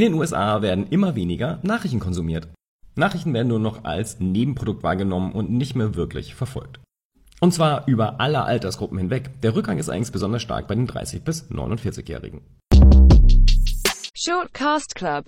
In den USA werden immer weniger Nachrichten konsumiert. Nachrichten werden nur noch als Nebenprodukt wahrgenommen und nicht mehr wirklich verfolgt. Und zwar über alle Altersgruppen hinweg. Der Rückgang ist eigentlich besonders stark bei den 30 bis 49-Jährigen. Shortcast Club